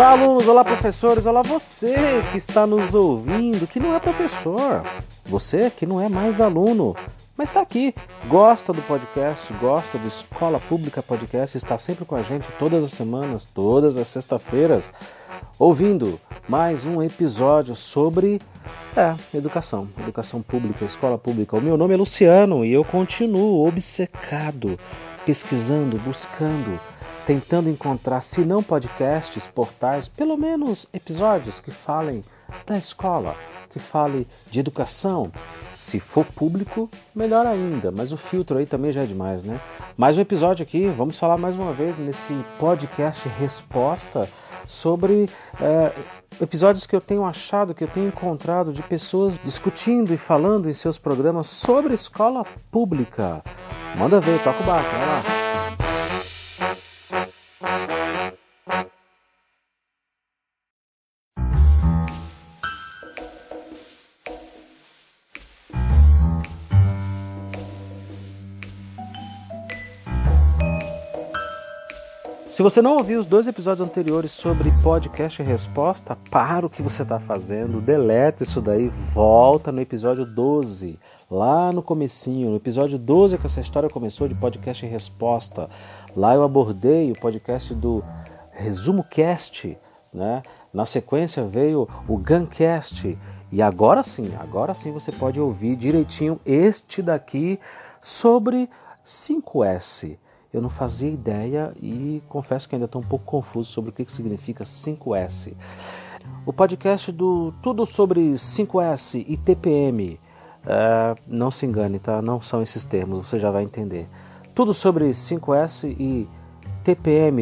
Olá, alunos, olá, professores, olá, você que está nos ouvindo, que não é professor, você que não é mais aluno, mas está aqui, gosta do podcast, gosta do Escola Pública Podcast, está sempre com a gente todas as semanas, todas as sextas-feiras, ouvindo mais um episódio sobre é, educação, educação pública, escola pública. O meu nome é Luciano e eu continuo obcecado, pesquisando, buscando tentando encontrar, se não podcasts, portais, pelo menos episódios que falem da escola, que fale de educação. Se for público, melhor ainda, mas o filtro aí também já é demais, né? Mais um episódio aqui, vamos falar mais uma vez nesse podcast resposta sobre é, episódios que eu tenho achado, que eu tenho encontrado de pessoas discutindo e falando em seus programas sobre escola pública. Manda ver, toca o barco, vai lá. Se você não ouviu os dois episódios anteriores sobre podcast resposta, para o que você está fazendo, deleta isso daí, volta no episódio 12, lá no comecinho, no episódio 12 que essa história começou de podcast resposta. Lá eu abordei o podcast do Resumo Cast, né? Na sequência veio o Guncast e agora sim, agora sim você pode ouvir direitinho este daqui sobre 5S. Eu não fazia ideia e confesso que ainda estou um pouco confuso sobre o que, que significa 5S. O podcast do Tudo sobre 5S e TPM. É, não se engane, tá? Não são esses termos, você já vai entender. Tudo sobre 5S e TPM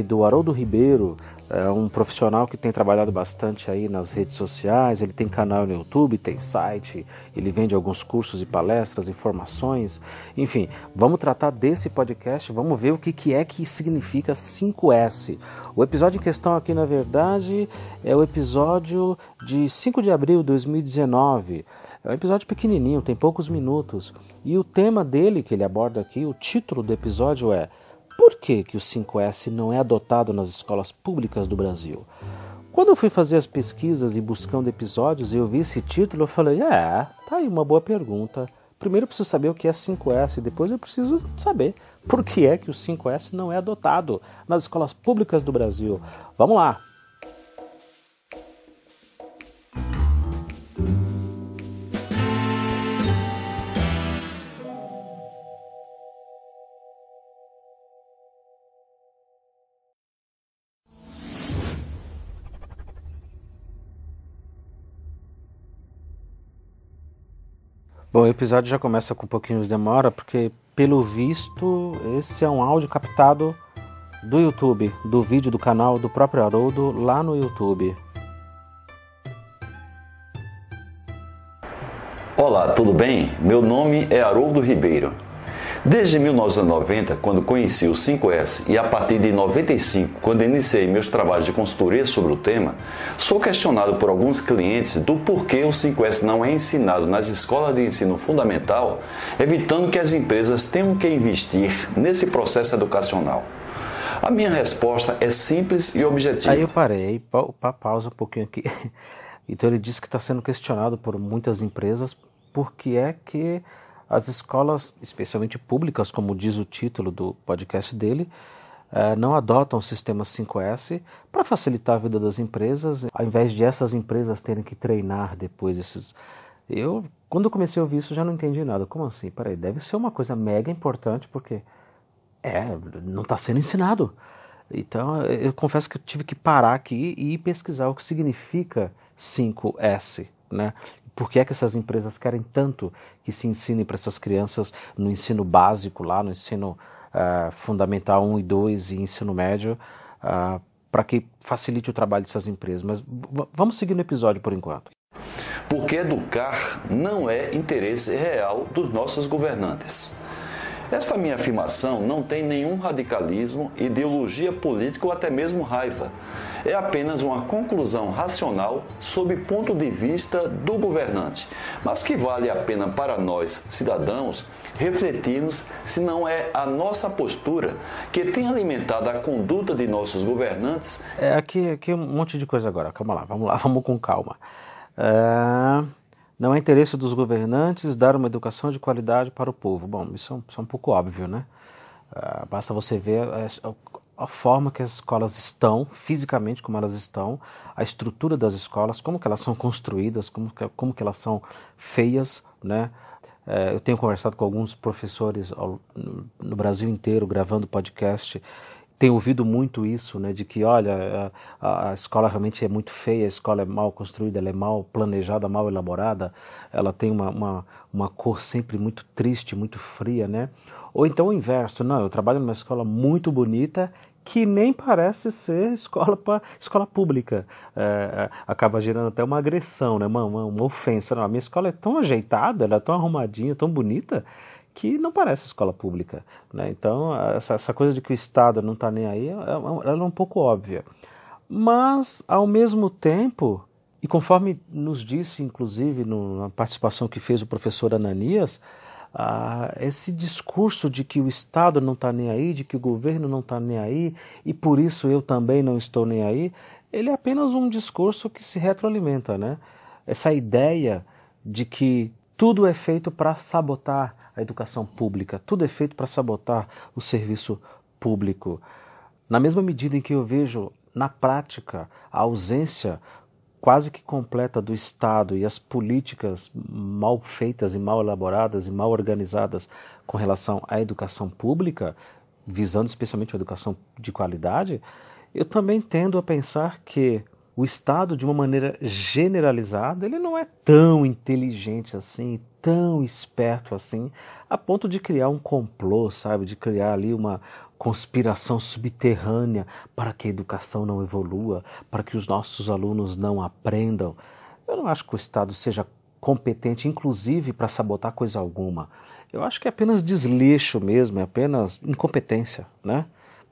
do Haroldo Ribeiro, é um profissional que tem trabalhado bastante aí nas redes sociais, ele tem canal no YouTube, tem site, ele vende alguns cursos e palestras, informações, enfim, vamos tratar desse podcast, vamos ver o que, que é que significa 5S. O episódio em questão aqui, na verdade, é o episódio de 5 de abril de 2019. É um episódio pequenininho, tem poucos minutos, e o tema dele que ele aborda aqui, o título do episódio é por que, que o 5S não é adotado nas escolas públicas do Brasil? Quando eu fui fazer as pesquisas e buscando episódios e eu vi esse título, eu falei: é, tá aí uma boa pergunta. Primeiro eu preciso saber o que é 5S, depois eu preciso saber por que é que o 5S não é adotado nas escolas públicas do Brasil. Vamos lá! Bom, o episódio já começa com um pouquinho de demora, porque pelo visto esse é um áudio captado do YouTube, do vídeo do canal do próprio Haroldo lá no YouTube. Olá, tudo bem? Meu nome é Haroldo Ribeiro. Desde 1990, quando conheci o 5S, e a partir de 95, quando iniciei meus trabalhos de consultoria sobre o tema, sou questionado por alguns clientes do porquê o 5S não é ensinado nas escolas de ensino fundamental, evitando que as empresas tenham que investir nesse processo educacional. A minha resposta é simples e objetiva. Aí eu parei, pa pausa um pouquinho aqui. Então ele disse que está sendo questionado por muitas empresas porque é que as escolas, especialmente públicas, como diz o título do podcast dele, eh, não adotam o sistema 5S para facilitar a vida das empresas, ao invés de essas empresas terem que treinar depois esses. Eu, quando comecei a ouvir isso, já não entendi nada. Como assim? Peraí, deve ser uma coisa mega importante, porque é, não está sendo ensinado. Então, eu confesso que eu tive que parar aqui e pesquisar o que significa 5S, né? Por que é que essas empresas querem tanto que se ensine para essas crianças no ensino básico, lá no ensino uh, fundamental 1 e 2 e ensino médio, uh, para que facilite o trabalho dessas empresas? Mas vamos seguir no episódio por enquanto. Porque educar não é interesse real dos nossos governantes. Esta minha afirmação não tem nenhum radicalismo, ideologia política ou até mesmo raiva. É apenas uma conclusão racional sob ponto de vista do governante, mas que vale a pena para nós, cidadãos, refletirmos se não é a nossa postura que tem alimentado a conduta de nossos governantes. É, aqui, aqui um monte de coisa agora, calma lá, vamos lá, vamos com calma. É... Não é interesse dos governantes dar uma educação de qualidade para o povo. Bom, isso é um, é pouco óbvio, né? Uh, basta você ver a, a, forma que as escolas estão, fisicamente como elas estão, a estrutura das escolas, como que elas são construídas, como que, como que elas são feias, né? Uh, eu tenho conversado com alguns professores ao, no, no Brasil inteiro, gravando podcast, tenho ouvido muito isso, né, de que, olha, a, a, escola realmente é muito feia, a escola é mal construída, ela é mal planejada, mal elaborada, ela tem uma, uma, uma cor sempre muito triste, muito fria, né? Ou então o inverso, não, eu trabalho numa escola muito bonita que nem parece ser escola, pra, escola pública. É, é, acaba gerando até uma agressão, né? uma, uma, uma ofensa. Não, a minha escola é tão ajeitada, ela é tão arrumadinha, tão bonita, que não parece escola pública. Né? Então, essa, essa, coisa de que o Estado não está nem aí, é, é ela é um pouco óbvia. Mas, ao mesmo tempo, e conforme nos disse, inclusive, na participação que fez o professor Ananias, ah, esse discurso de que o Estado não está nem aí, de que o governo não está nem aí, e por isso eu também não estou nem aí, ele é apenas um discurso que se retroalimenta. Né? Essa ideia de que tudo é feito para sabotar a educação pública, tudo é feito para sabotar o serviço público. Na mesma medida em que eu vejo na prática a ausência quase que completa do Estado e as políticas mal feitas e mal elaboradas e mal organizadas com relação à educação pública, visando especialmente a educação de qualidade, eu também tendo a pensar que o Estado, de uma maneira generalizada, ele não é tão inteligente assim, tão esperto assim, a ponto de criar um complô, sabe? De criar ali uma conspiração subterrânea para que a educação não evolua, para que os nossos alunos não aprendam. Eu não acho que o Estado seja competente, inclusive, para sabotar coisa alguma. Eu acho que é apenas desleixo mesmo, é apenas incompetência, né?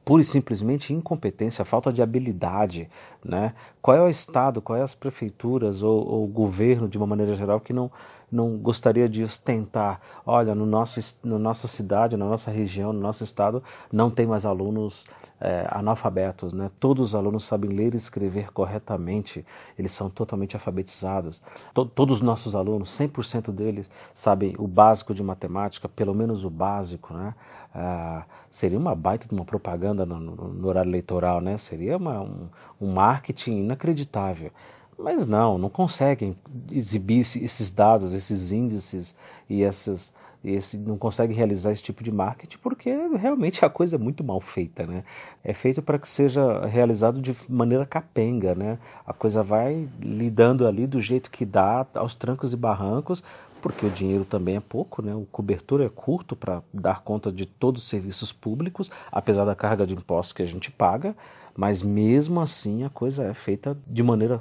Pura e simplesmente incompetência, falta de habilidade, né? Qual é o estado, quais é as prefeituras ou, o governo de uma maneira geral que não não gostaria de ostentar, olha, no nosso na nossa cidade, na nossa região, no nosso estado não tem mais alunos é, analfabetos, né? Todos os alunos sabem ler e escrever corretamente, eles são totalmente alfabetizados. To todos os nossos alunos, 100% deles, sabem o básico de matemática, pelo menos o básico, né? Ah, seria uma baita de uma propaganda no, no, horário eleitoral, né? Seria uma, um, um, marketing inacreditável. Mas não, não conseguem exibir esses dados, esses índices e essas, esse, não conseguem realizar esse tipo de marketing porque realmente a coisa é muito mal feita, né? É feito para que seja realizado de maneira capenga, né? A coisa vai lidando ali do jeito que dá, aos trancos e barrancos, porque o dinheiro também é pouco, né? o cobertor é curto para dar conta de todos os serviços públicos, apesar da carga de impostos que a gente paga, mas mesmo assim a coisa é feita de maneira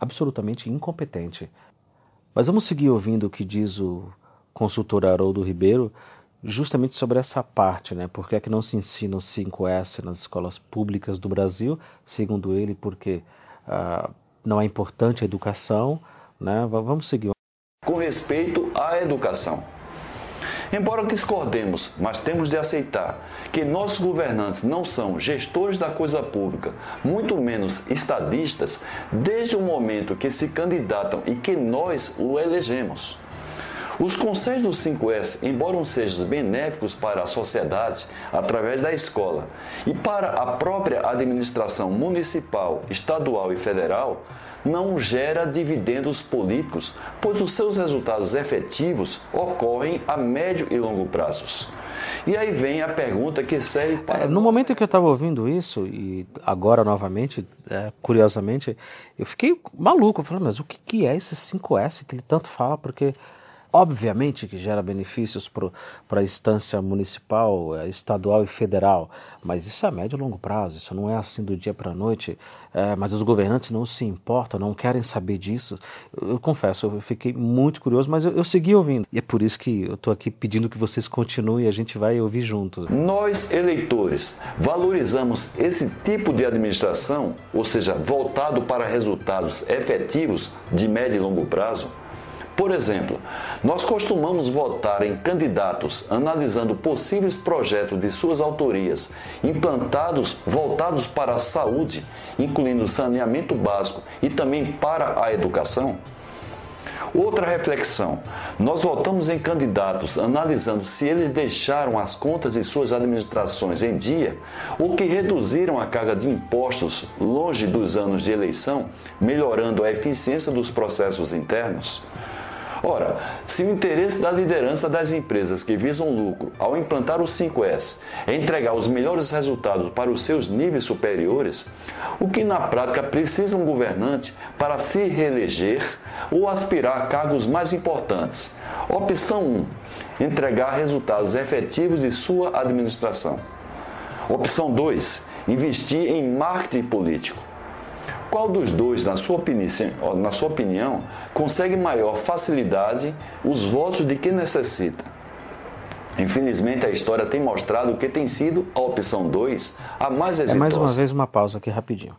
absolutamente incompetente. Mas vamos seguir ouvindo o que diz o consultor Haroldo Ribeiro justamente sobre essa parte, né? Por que é que não se ensina o 5S nas escolas públicas do Brasil? Segundo ele, porque uh, não é importante a educação, né? Vamos seguir com respeito à educação. Embora discordemos, mas temos de aceitar que nossos governantes não são gestores da coisa pública, muito menos estadistas, desde o momento que se candidatam e que nós o elegemos. Os conselhos do 5S, embora sejam benéficos para a sociedade através da escola e para a própria administração municipal, estadual e federal, não gera dividendos políticos, pois os seus resultados efetivos ocorrem a médio e longo prazos. E aí vem a pergunta que serve para. É, no momento em que eu estava ouvindo isso, e agora novamente, é, curiosamente, eu fiquei maluco. Falei, mas o que, que é esse 5S que ele tanto fala? Porque Obviamente que gera benefícios para a instância municipal, eh, estadual e federal, mas isso é a médio e longo prazo, isso não é assim do dia para a noite. É, mas os governantes não se importam, não querem saber disso. Eu, eu confesso, eu fiquei muito curioso, mas eu, eu, segui ouvindo. E é por isso que eu estou aqui pedindo que vocês continuem e a gente vai ouvir junto. Nós, eleitores, valorizamos esse tipo de administração, ou seja, voltado para resultados efetivos de médio e longo prazo? Por exemplo, nós costumamos votar em candidatos analisando possíveis projetos de suas autorias implantados voltados para a saúde, incluindo saneamento básico e também para a educação? Outra reflexão: nós votamos em candidatos analisando se eles deixaram as contas de suas administrações em dia ou que reduziram a carga de impostos longe dos anos de eleição, melhorando a eficiência dos processos internos. Ora, se o interesse da liderança das empresas que visam lucro ao implantar o 5S é entregar os melhores resultados para os seus níveis superiores, o que na prática precisa um governante para se reeleger ou aspirar a cargos mais importantes? Opção 1: entregar resultados efetivos de sua administração. Opção 2: investir em marketing político. Qual dos dois, na sua, opinião, na sua opinião, consegue maior facilidade os votos de quem necessita? Infelizmente, a história tem mostrado que tem sido a opção 2 a mais exitosa. É mais uma vez uma pausa aqui rapidinho.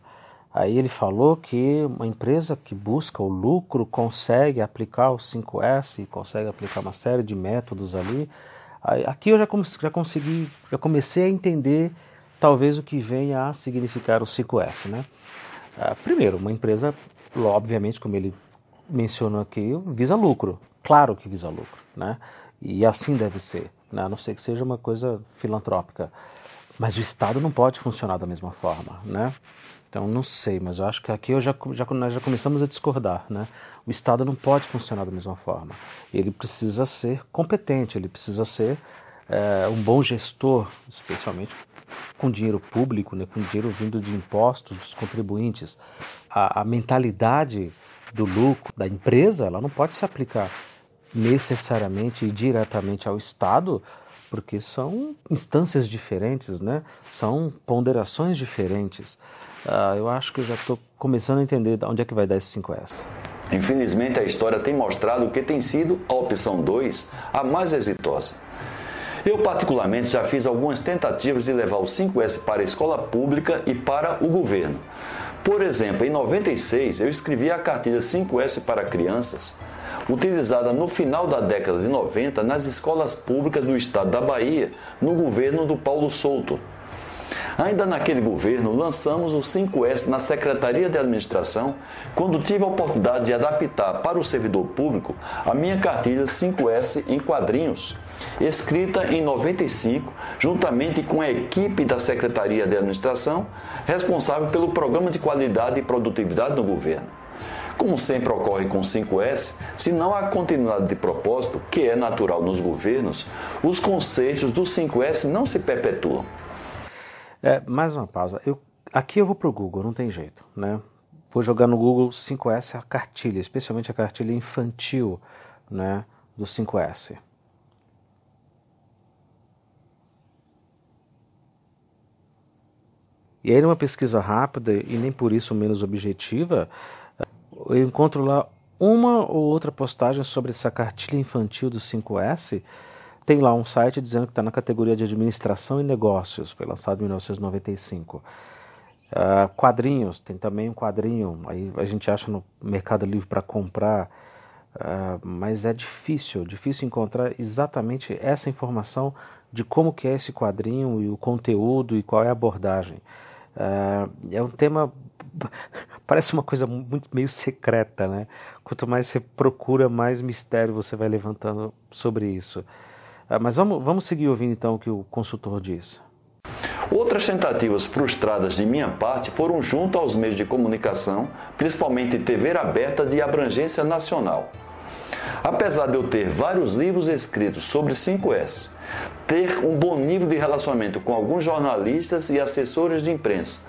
Aí ele falou que uma empresa que busca o lucro consegue aplicar o 5S, consegue aplicar uma série de métodos ali. Aqui eu já, já consegui, já comecei a entender talvez o que venha a significar o 5S, né? Ah, primeiro, uma empresa, obviamente, como ele mencionou aqui, visa lucro. Claro que visa lucro, né? E assim deve ser, né? a não ser que seja uma coisa filantrópica. Mas o Estado não pode funcionar da mesma forma, né? Então, não sei, mas eu acho que aqui eu já, já, nós já começamos a discordar, né? O Estado não pode funcionar da mesma forma. Ele precisa ser competente, ele precisa ser é, um bom gestor, especialmente com dinheiro público, né, com dinheiro vindo de impostos dos contribuintes, a, a mentalidade do lucro da empresa, ela não pode se aplicar necessariamente e diretamente ao Estado, porque são instâncias diferentes, né? são ponderações diferentes. Uh, eu acho que eu já estou começando a entender onde é que vai dar esse 5S. Infelizmente, a história tem mostrado que tem sido a opção 2 a mais exitosa. Eu, particularmente, já fiz algumas tentativas de levar o 5S para a escola pública e para o governo. Por exemplo, em 96, eu escrevi a cartilha 5S para crianças, utilizada no final da década de 90 nas escolas públicas do estado da Bahia, no governo do Paulo Souto. Ainda naquele governo, lançamos o 5S na Secretaria de Administração, quando tive a oportunidade de adaptar para o servidor público a minha cartilha 5S em quadrinhos escrita em 95, juntamente com a equipe da Secretaria de Administração, responsável pelo Programa de Qualidade e Produtividade do governo. Como sempre ocorre com 5S, se não há continuidade de propósito, que é natural nos governos, os conceitos do 5S não se perpetuam. É, mais uma pausa. Eu, aqui eu vou para o Google, não tem jeito. Né? Vou jogar no Google 5S a cartilha, especialmente a cartilha infantil né, do 5S. E aí, numa pesquisa rápida e nem por isso menos objetiva, eu encontro lá uma ou outra postagem sobre essa cartilha infantil do 5S. Tem lá um site dizendo que está na categoria de administração e negócios, foi lançado em 1995. Uh, ah, quadrinhos, tem também um quadrinho, aí a gente acha no Mercado Livre para comprar, uh, mas é difícil, difícil encontrar exatamente essa informação de como que é esse quadrinho e o conteúdo e qual é a abordagem. Uh, é um tema parece uma coisa muito meio secreta, né? Quanto mais você procura, mais mistério você vai levantando sobre isso. Uh, mas vamos, vamos seguir ouvindo então o que o consultor diz. Outras tentativas frustradas de minha parte foram junto aos meios de comunicação, principalmente TV aberta de abrangência nacional. Apesar de eu ter vários livros escritos sobre 5S, ter um bom nível de relacionamento com alguns jornalistas e assessores de imprensa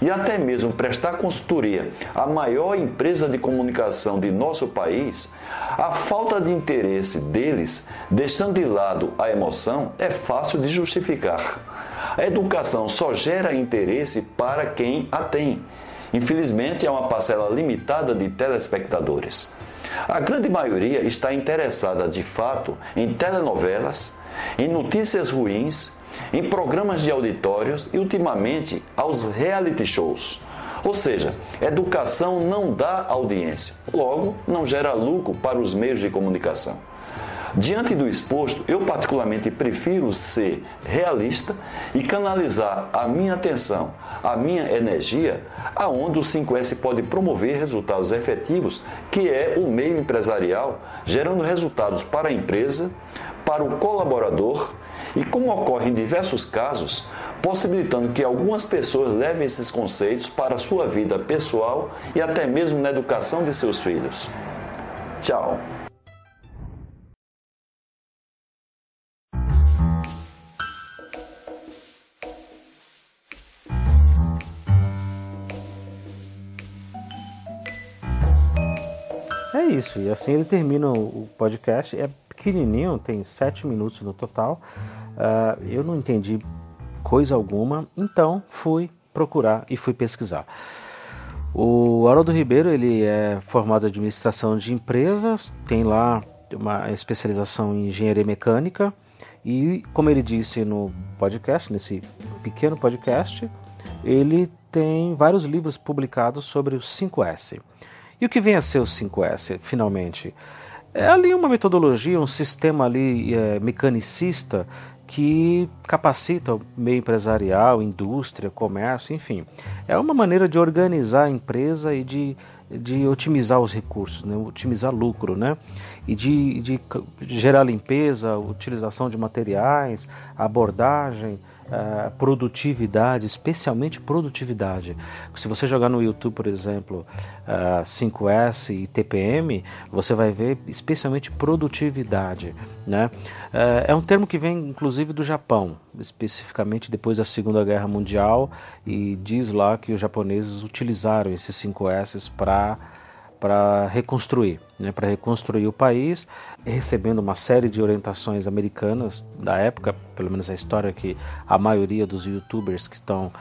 e até mesmo prestar consultoria à maior empresa de comunicação de nosso país, a falta de interesse deles, deixando de lado a emoção, é fácil de justificar. A educação só gera interesse para quem a tem. Infelizmente, é uma parcela limitada de telespectadores. A grande maioria está interessada de fato em telenovelas, em notícias ruins, em programas de auditórios e ultimamente aos reality shows. Ou seja, educação não dá audiência, logo não gera lucro para os meios de comunicação. Diante do exposto, eu particularmente prefiro ser realista e canalizar a minha atenção, a minha energia, aonde o 5S pode promover resultados efetivos, que é o meio empresarial, gerando resultados para a empresa, para o colaborador e, como ocorre em diversos casos, possibilitando que algumas pessoas levem esses conceitos para a sua vida pessoal e até mesmo na educação de seus filhos. Tchau! Isso, e assim ele termina o podcast. É pequenininho, tem sete minutos no total. Uh, eu não entendi coisa alguma, então fui procurar e fui pesquisar. O Haroldo Ribeiro ele é formado em administração de empresas, tem lá uma especialização em engenharia mecânica e, como ele disse no podcast, nesse pequeno podcast, ele tem vários livros publicados sobre o 5S. E o que vem a ser o 5S, finalmente? É ali uma metodologia, um sistema ali é, mecanicista que capacita o meio empresarial, indústria, comércio, enfim. É uma maneira de organizar a empresa e de, de otimizar os recursos, né? otimizar lucro, né? E de, de gerar limpeza, utilização de materiais, abordagem, produtividade, especialmente produtividade. Se você jogar no YouTube, por exemplo, uh, 5S e TPM, você vai ver especialmente produtividade. Né? Uh, é um termo que vem inclusive do Japão, especificamente depois da Segunda Guerra Mundial, e diz lá que os japoneses utilizaram esses 5S para para reconstruir, né, para reconstruir o país, recebendo uma série de orientações americanas da época, pelo menos a história que a maioria dos youtubers que estão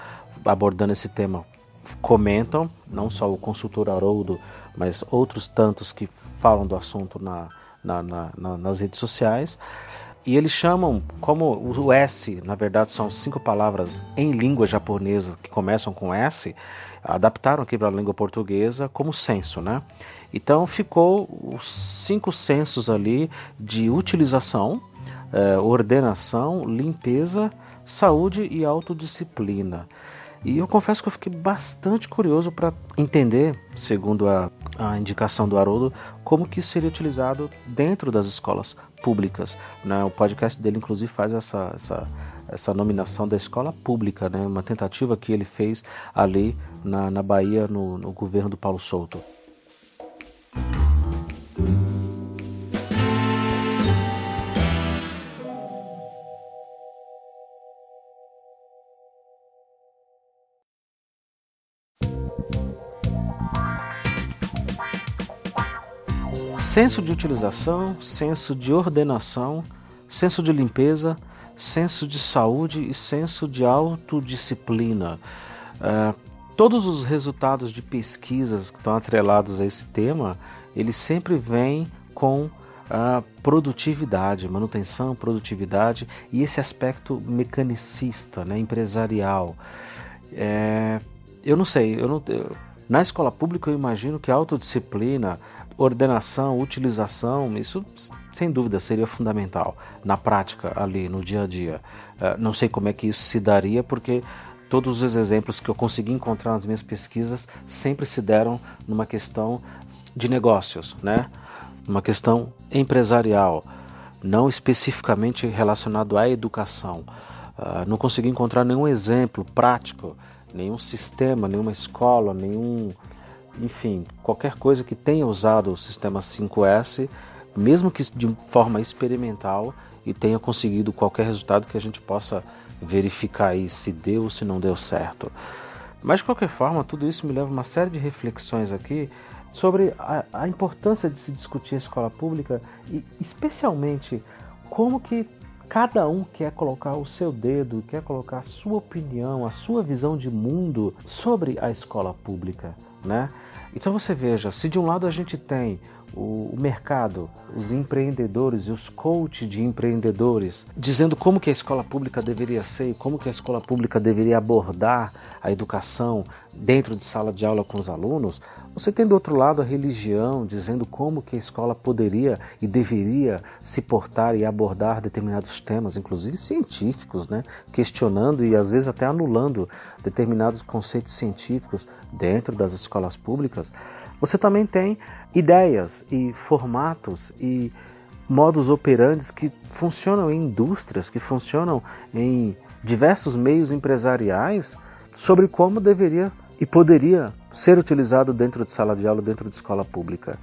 abordando esse tema comentam, não só o consultor Haroldo, mas outros tantos que falam do assunto na, na, na, nas redes sociais. E eles chamam, como o S, na verdade, são cinco palavras em língua japonesa que começam com S, adaptaram aqui para a língua portuguesa como censo, né? Então ficou os cinco censos ali de utilização, eh, ordenação, limpeza, saúde e autodisciplina. E eu confesso que eu fiquei bastante curioso para entender, segundo a, a, indicação do Haroldo, como que seria utilizado dentro das escolas públicas. Né? O podcast dele, inclusive, faz essa, essa, essa nominação da escola pública, né? uma tentativa que ele fez ali na, na Bahia, no, no governo do Paulo Souto. senso de utilização, senso de ordenação, senso de limpeza, senso de saúde e senso de autodisciplina. Uh, todos os resultados de pesquisas que estão atrelados a esse tema, eles sempre vêm com a produtividade, manutenção, produtividade e esse aspecto mecanicista, né, empresarial. É, eu não sei, eu não, eu, na escola pública eu imagino que a autodisciplina, ordenação, utilização, isso sem dúvida seria fundamental na prática ali no dia a dia. Uh, não sei como é que isso se daria porque todos os exemplos que eu consegui encontrar nas minhas pesquisas sempre se deram numa questão de negócios, né? Uma questão empresarial, não especificamente relacionado à educação. Uh, não consegui encontrar nenhum exemplo prático, nenhum sistema, nenhuma escola, nenhum enfim, qualquer coisa que tenha usado o sistema 5S, mesmo que de forma experimental, e tenha conseguido qualquer resultado que a gente possa verificar aí se deu ou se não deu certo. Mas de qualquer forma, tudo isso me leva a uma série de reflexões aqui sobre a, a importância de se discutir a escola pública e especialmente como que cada um quer colocar o seu dedo, quer colocar a sua opinião, a sua visão de mundo sobre a escola pública, né? Então você veja, se de um lado a gente tem o, mercado, os empreendedores e os coaches de empreendedores, dizendo como que a escola pública deveria ser, como que a escola pública deveria abordar a educação dentro de sala de aula com os alunos, você tem do outro lado a religião dizendo como que a escola poderia e deveria se portar e abordar determinados temas, inclusive científicos, né? questionando e às vezes até anulando determinados conceitos científicos dentro das escolas públicas. Você também tem ideias e formatos e modos operantes que funcionam em indústrias, que funcionam em diversos meios empresariais sobre como deveria e poderia ser utilizado dentro de sala de aula, dentro de escola pública.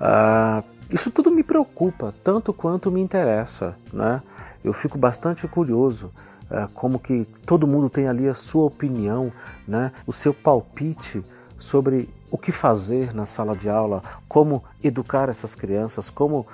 Uh, isso tudo me preocupa, tanto quanto me interessa. Né? Eu fico bastante curioso uh, como que todo mundo tem ali a sua opinião, né? o seu palpite sobre o que fazer na sala de aula, como educar essas crianças, como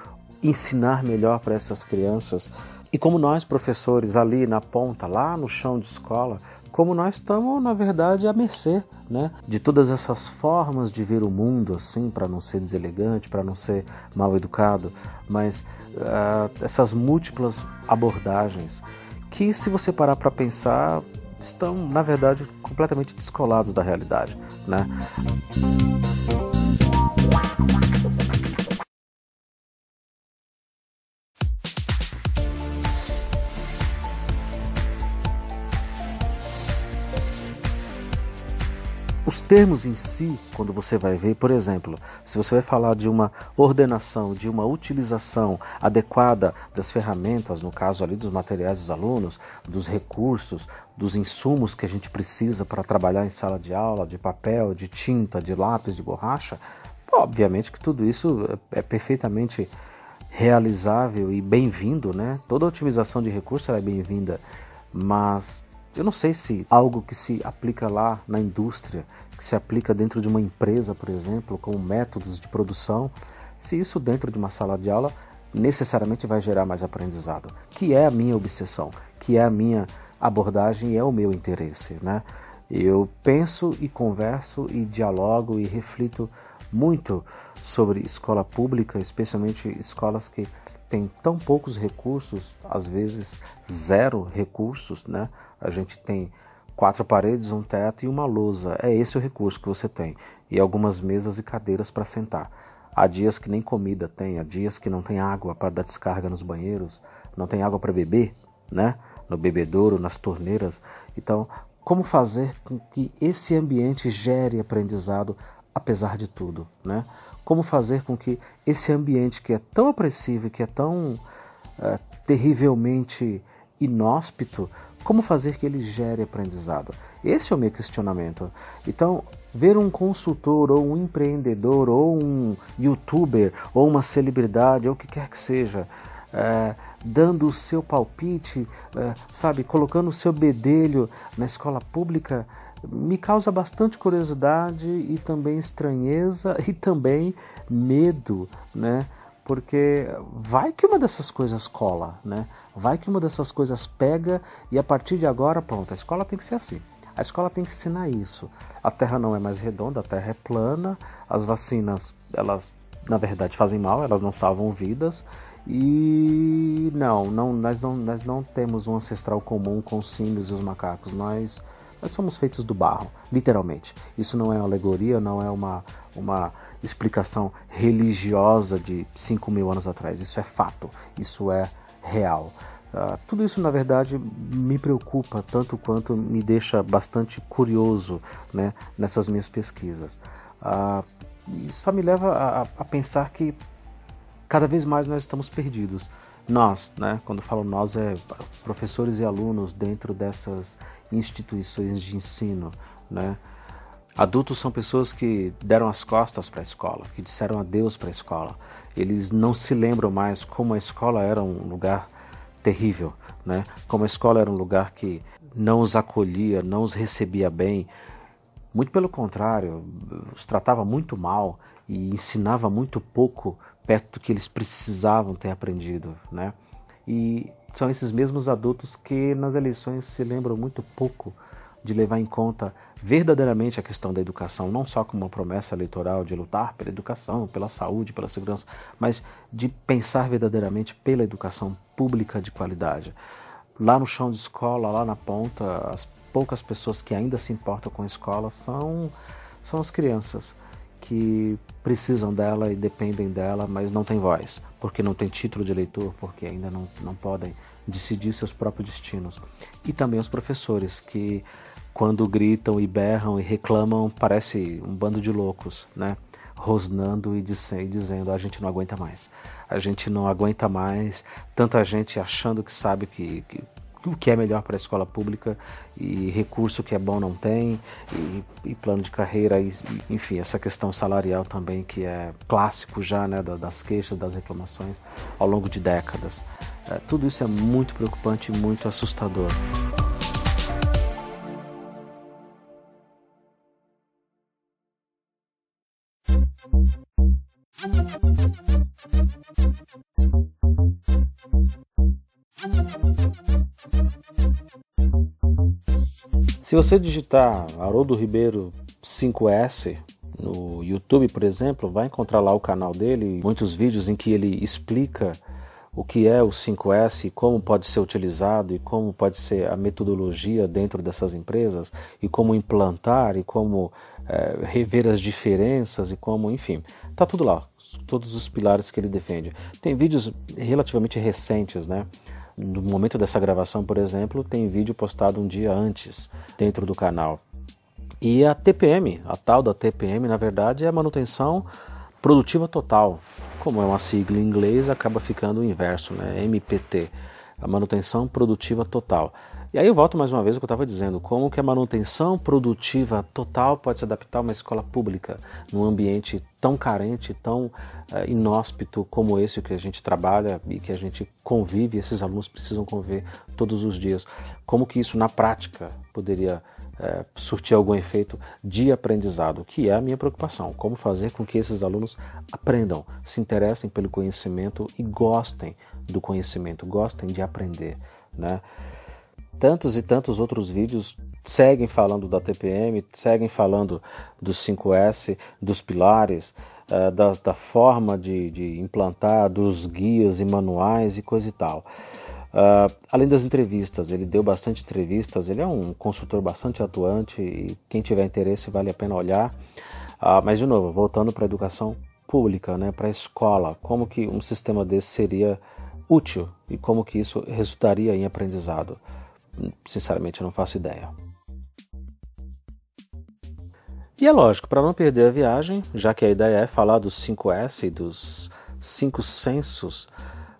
ensinar melhor para essas crianças. E como nós, professores, ali na ponta, lá no chão de escola, como nós estamos, na verdade, à mercê né, de todas essas formas de ver o mundo, assim, para não ser deselegante, para não ser mal educado, mas uh, essas múltiplas abordagens que, se você parar para pensar, estão, na verdade, completamente descolados da realidade. Né? Os termos em si, quando você vai ver, por exemplo, se você vai falar de uma ordenação, de uma utilização adequada das ferramentas, no caso ali dos materiais dos alunos, dos recursos, dos insumos que a gente precisa para trabalhar em sala de aula, de papel, de tinta, de lápis, de borracha, obviamente que tudo isso é perfeitamente realizável e bem-vindo, né? Toda otimização de recursos é bem-vinda, mas eu não sei se algo que se aplica lá na indústria, que se aplica dentro de uma empresa, por exemplo, com métodos de produção, se isso dentro de uma sala de aula necessariamente vai gerar mais aprendizado, que é a minha obsessão, que é a minha abordagem e é o meu interesse, né? Eu penso e converso e dialogo e reflito muito sobre escola pública, especialmente escolas que têm tão poucos recursos, às vezes zero recursos, né? A gente tem quatro paredes, um teto e uma lousa. É esse o recurso que você tem. E algumas mesas e cadeiras para sentar. Há dias que nem comida tem, há dias que não tem água para dar descarga nos banheiros, não tem água para beber, né? No bebedouro, nas torneiras. Então, como fazer com que esse ambiente gere aprendizado apesar de tudo, né? Como fazer com que esse ambiente que é tão apressível, que é tão é, terrivelmente inóspito, como fazer que ele gere aprendizado? Esse é o meu questionamento. Então, ver um consultor ou um empreendedor ou um youtuber ou uma celebridade ou o que quer que seja é, dando o seu palpite, é, sabe, colocando o seu bedelho na escola pública me causa bastante curiosidade e também estranheza e também medo, né? Porque vai que uma dessas coisas cola, né? Vai que uma dessas coisas pega e a partir de agora, pronto, a escola tem que ser assim. A escola tem que ensinar isso. A Terra não é mais redonda, a Terra é plana. As vacinas, elas na verdade fazem mal, elas não salvam vidas. E não, não, nós não, nós não temos um ancestral comum com os símios e os macacos. Nós, nós somos feitos do barro, literalmente. Isso não é uma alegoria, não é uma, uma explicação religiosa de 5 mil anos atrás. Isso é fato, isso é real. Uh, tudo isso, na verdade, me preocupa tanto quanto me deixa bastante curioso né, nessas minhas pesquisas. Uh, só me leva a, a, pensar que cada vez mais nós estamos perdidos. Nós, né, quando falo nós, é professores e alunos dentro dessas instituições de ensino. Né? Adultos são pessoas que deram as costas para a escola, que disseram adeus para a escola. Eles não se lembram mais como a escola era um lugar terrível, né? Como a escola era um lugar que não os acolhia, não os recebia bem, Muito pelo contrário, os tratava muito mal e ensinava muito pouco perto do que eles precisavam ter aprendido, né? E são esses mesmos adultos que nas eleições se lembram muito pouco de levar em conta verdadeiramente a questão da educação, não só como uma promessa eleitoral de lutar pela educação, pela saúde, pela segurança, mas de pensar verdadeiramente pela educação pública de qualidade. Lá no chão de escola, lá na ponta, as poucas pessoas que ainda se importam com a escola são, são as crianças que precisam dela e dependem dela, mas não têm voz, porque não têm título de eleitor, porque ainda não, não podem decidir seus próprios destinos. E também os professores que quando gritam e berram e reclamam, parece um bando de loucos, né? Rosnando e dizendo: a gente não aguenta mais. A gente não aguenta mais. Tanta gente achando que sabe que, que o que é melhor para a escola pública e recurso que é bom não tem, e, e plano de carreira, e, enfim, essa questão salarial também que é clássico já né, das queixas, das reclamações ao longo de décadas. É, tudo isso é muito preocupante muito assustador. Se você digitar Haroldo Ribeiro 5S no YouTube, por exemplo, vai encontrar lá o canal dele, muitos vídeos em que ele explica o que é o 5S, como pode ser utilizado e como pode ser a metodologia dentro dessas empresas e como implantar e como é, rever as diferenças e como, enfim, tá tudo lá, todos os pilares que ele defende. Tem vídeos relativamente recentes, né? No momento dessa gravação, por exemplo, tem vídeo postado um dia antes dentro do canal. E a TPM, a tal da TPM, na verdade, é a manutenção produtiva total. Como é uma sigla em inglês, acaba ficando o inverso, né? MPT, a manutenção produtiva total. E aí eu volto mais uma vez ao que eu estava dizendo, como que a manutenção produtiva total pode se adaptar a uma escola pública num ambiente tão carente, tão uh, inóspito como esse que a gente trabalha e que a gente convive, esses alunos precisam conviver todos os dias. Como que isso na prática poderia uh, surtir algum efeito de aprendizado, que é a minha preocupação, como fazer com que esses alunos aprendam, se interessem pelo conhecimento e gostem do conhecimento, gostem de aprender, né? Tantos e tantos outros vídeos seguem falando da TPM, seguem falando dos 5S, dos pilares, uh, da, da, forma de, de, implantar, dos guias e manuais e coisa e tal. Uh, além das entrevistas, ele deu bastante entrevistas, ele é um consultor bastante atuante e quem tiver interesse vale a pena olhar. Uh, mas de novo, voltando para a educação pública, né, para a escola, como que um sistema desse seria útil e como que isso resultaria em aprendizado sinceramente eu não faço ideia. E é lógico, para não perder a viagem, já que a ideia é falar dos 5S e dos cinco sensos,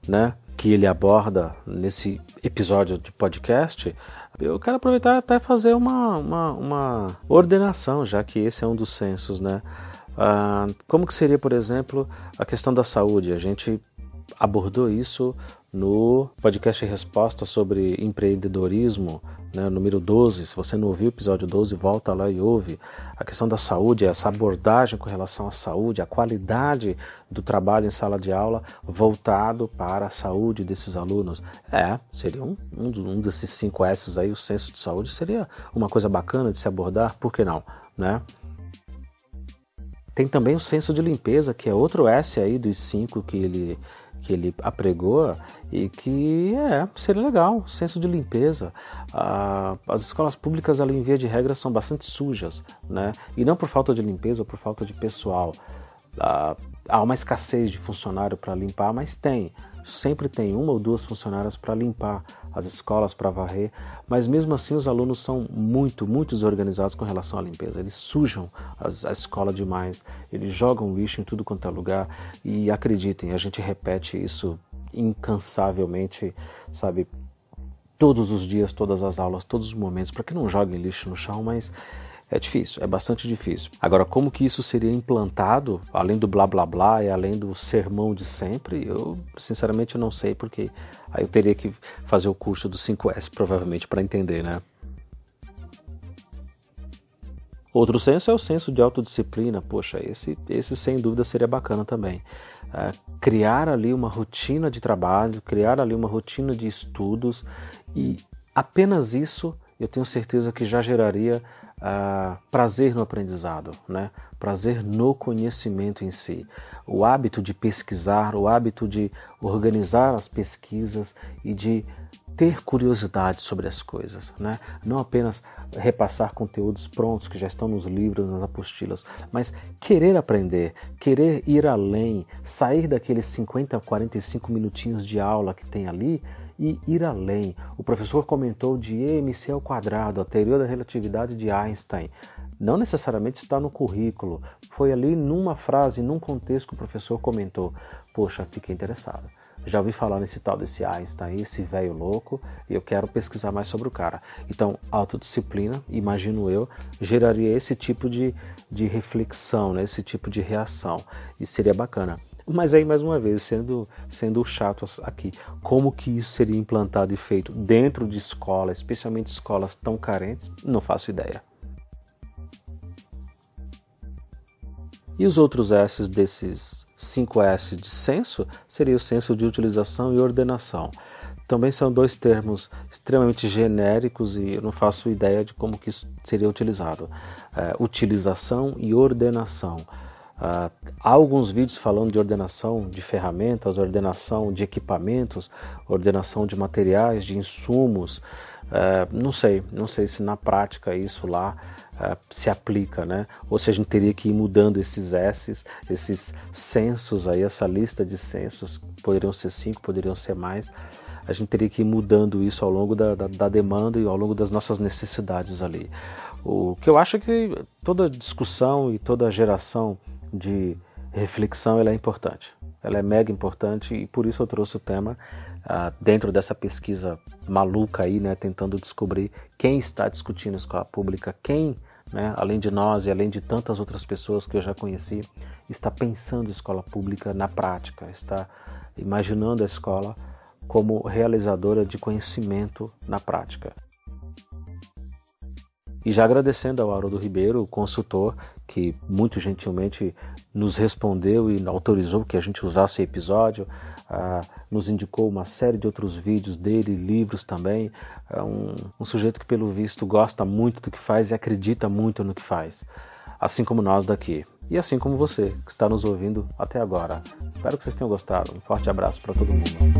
né, que ele aborda nesse episódio de podcast, eu quero aproveitar até fazer uma, uma, uma ordenação, já que esse é um dos sensos, né? Ah, como que seria, por exemplo, a questão da saúde? A gente abordou isso no podcast Resposta sobre empreendedorismo, né, número 12. Se você não ouviu o episódio 12, volta lá e ouve. A questão da saúde, essa abordagem com relação à saúde, a qualidade do trabalho em sala de aula voltado para a saúde desses alunos. É, seria um, um, um desses cinco S aí, o senso de saúde, seria uma coisa bacana de se abordar, por que não, né? Tem também o senso de limpeza, que é outro S aí dos cinco que ele que ele apregou e que é, seria legal, senso de limpeza. Ah, as escolas públicas, ali em via de regra, são bastante sujas, né? E não por falta de limpeza ou por falta de pessoal. Ah, há uma escassez de funcionário para limpar, mas tem. Sempre tem uma ou duas funcionárias para limpar as escolas, para varrer, mas mesmo assim os alunos são muito, muito desorganizados com relação à limpeza. Eles sujam as, a escola demais, eles jogam lixo em tudo quanto é lugar e acreditem, a gente repete isso incansavelmente, sabe? Todos os dias, todas as aulas, todos os momentos, para que não joguem lixo no chão, mas é difícil, é bastante difícil. Agora, como que isso seria implantado, além do blá blá blá e além do sermão de sempre, eu sinceramente não sei, porque aí eu teria que fazer o curso do 5S provavelmente para entender, né? Outro senso é o senso de autodisciplina. Poxa, esse, esse sem dúvida seria bacana também. É, criar ali uma rotina de trabalho, criar ali uma rotina de estudos e apenas isso eu tenho certeza que já geraria uh, prazer no aprendizado, né? prazer no conhecimento em si. O hábito de pesquisar, o hábito de organizar as pesquisas e de ter curiosidade sobre as coisas, né? Não apenas repassar conteúdos prontos que já estão nos livros, nas apostilas, mas querer aprender, querer ir além, sair daqueles 50, 45 minutinhos de aula que tem ali e ir além. O professor comentou de EMC ao quadrado, a teoria da relatividade de Einstein. Não necessariamente está no currículo, foi ali numa frase, num contexto que o professor comentou. Poxa, fiquei interessado já ouvi falar nesse tal desse Einstein, esse velho louco, e eu quero pesquisar mais sobre o cara. Então, autodisciplina, imagino eu, geraria esse tipo de, de reflexão, né? esse tipo de reação, e seria bacana. Mas aí, mais uma vez, sendo, sendo chato aqui, como que isso seria implantado e feito dentro de escola, especialmente escolas tão carentes, não faço ideia. E os outros S's desses 5S de senso seria o senso de utilização e ordenação. Também são dois termos extremamente genéricos e eu não faço ideia de como que isso seria utilizado. É, utilização e ordenação. Uh, há alguns vídeos falando de ordenação de ferramentas, ordenação de equipamentos, ordenação de materiais, de insumos. Uh, não sei, não sei se na prática isso lá uh, se aplica, né? Ou se a gente teria que ir mudando esses S's, esses censos aí, essa lista de censos, poderiam ser cinco, poderiam ser mais. A gente teria que ir mudando isso ao longo da, da, da demanda e ao longo das nossas necessidades ali. O que eu acho é que toda discussão e toda geração de reflexão ela é importante. Ela é mega importante e por isso eu trouxe o tema uh, dentro dessa pesquisa maluca aí, né, tentando descobrir quem está discutindo escola pública, quem, né, além de nós e além de tantas outras pessoas que eu já conheci, está pensando escola pública na prática, está imaginando a escola como realizadora de conhecimento na prática. E já agradecendo ao Haroldo Ribeiro, o consultor, que muito gentilmente nos respondeu e autorizou que a gente usasse o episódio, uh, nos indicou uma série de outros vídeos dele, livros também. É um, um sujeito que, pelo visto, gosta muito do que faz e acredita muito no que faz, assim como nós daqui. E assim como você, que está nos ouvindo até agora. Espero que vocês tenham gostado. Um forte abraço para todo mundo.